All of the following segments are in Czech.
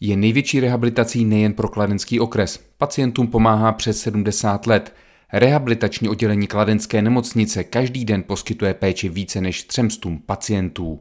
Je největší rehabilitací nejen pro kladenský okres. Pacientům pomáhá přes 70 let. Rehabilitační oddělení kladenské nemocnice každý den poskytuje péči více než třemstům pacientů.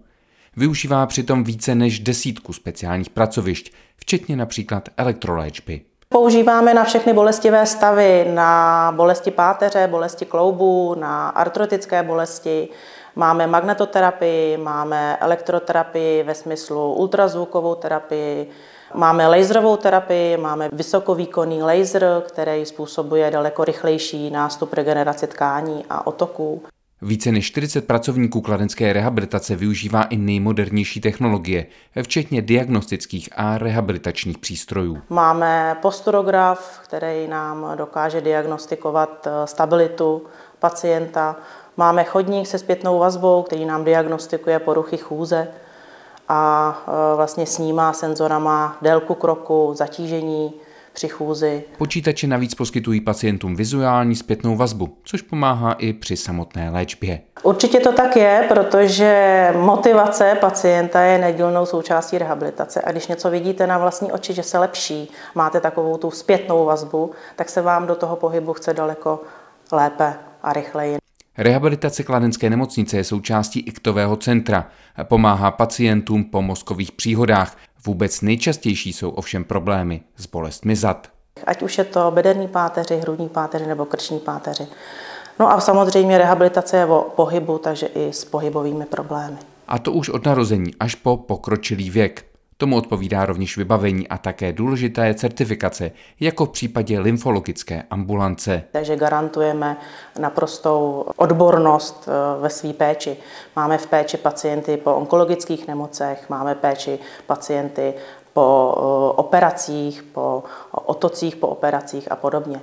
Využívá přitom více než desítku speciálních pracovišť, včetně například elektroléčby. Používáme na všechny bolestivé stavy, na bolesti páteře, bolesti kloubu, na artrotické bolesti. Máme magnetoterapii, máme elektroterapii ve smyslu ultrazvukovou terapii, Máme laserovou terapii, máme vysokovýkonný laser, který způsobuje daleko rychlejší nástup regenerace tkání a otoků. Více než 40 pracovníků kladenské rehabilitace využívá i nejmodernější technologie, včetně diagnostických a rehabilitačních přístrojů. Máme posturograf, který nám dokáže diagnostikovat eh, stabilitu pacienta. Máme chodník se zpětnou vazbou, který nám diagnostikuje poruchy chůze a e, vlastně snímá senzorama délku kroku, zatížení při chůzi. Počítače navíc poskytují pacientům vizuální zpětnou vazbu, což pomáhá i při samotné léčbě. Určitě to tak je, protože motivace pacienta je nedílnou součástí rehabilitace. A když něco vidíte na vlastní oči, že se lepší, máte takovou tu zpětnou vazbu, tak se vám do toho pohybu chce daleko lépe a rychleji. Rehabilitace kladenské nemocnice je součástí iktového centra. Pomáhá pacientům po mozkových příhodách. Vůbec nejčastější jsou ovšem problémy s bolestmi zad. Ať už je to bederní páteři, hrudní páteři nebo krční páteři. No a samozřejmě rehabilitace je o pohybu, takže i s pohybovými problémy. A to už od narození až po pokročilý věk. Tomu odpovídá rovněž vybavení a také důležité certifikace, jako v případě lymfologické ambulance. Takže garantujeme naprostou odbornost eh, ve své péči. Máme v péči pacienty po onkologických nemocech, máme péči pacienty po eh, operacích, po otocích po operacích a podobně.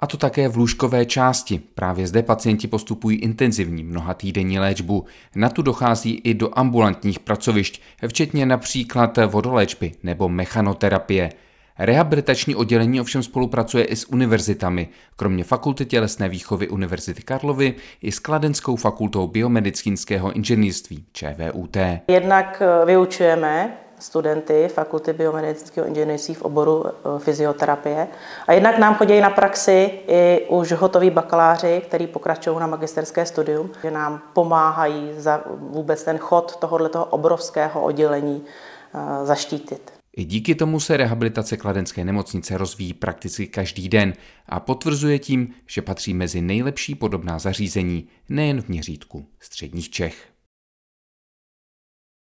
A to také v lůžkové části. Právě zde pacienti postupují intenzivní mnoha týdenní léčbu. Na tu dochází i do ambulantních pracovišť, včetně například vodoléčby nebo mechanoterapie. Rehabilitační oddělení ovšem spolupracuje i s univerzitami, kromě Fakulty tělesné výchovy Univerzity Karlovy i s Kladenskou fakultou biomedicínského inženýrství ČVUT. Jednak vyučujeme studenty Fakulty biomedicínského inženýrství v oboru eh, fyzioterapie. A jednak nám chodí na praxi i už hotoví bakaláři, kteří pokračují na magisterské studium, že nám pomáhají za vůbec ten chod tohoto obrovského oddělení eh, zaštítit. I díky tomu se rehabilitace kladenské nemocnice rozvíjí prakticky každý den a potvrzuje tím, že patří mezi nejlepší podobná zařízení nejen v měřítku středních Čech.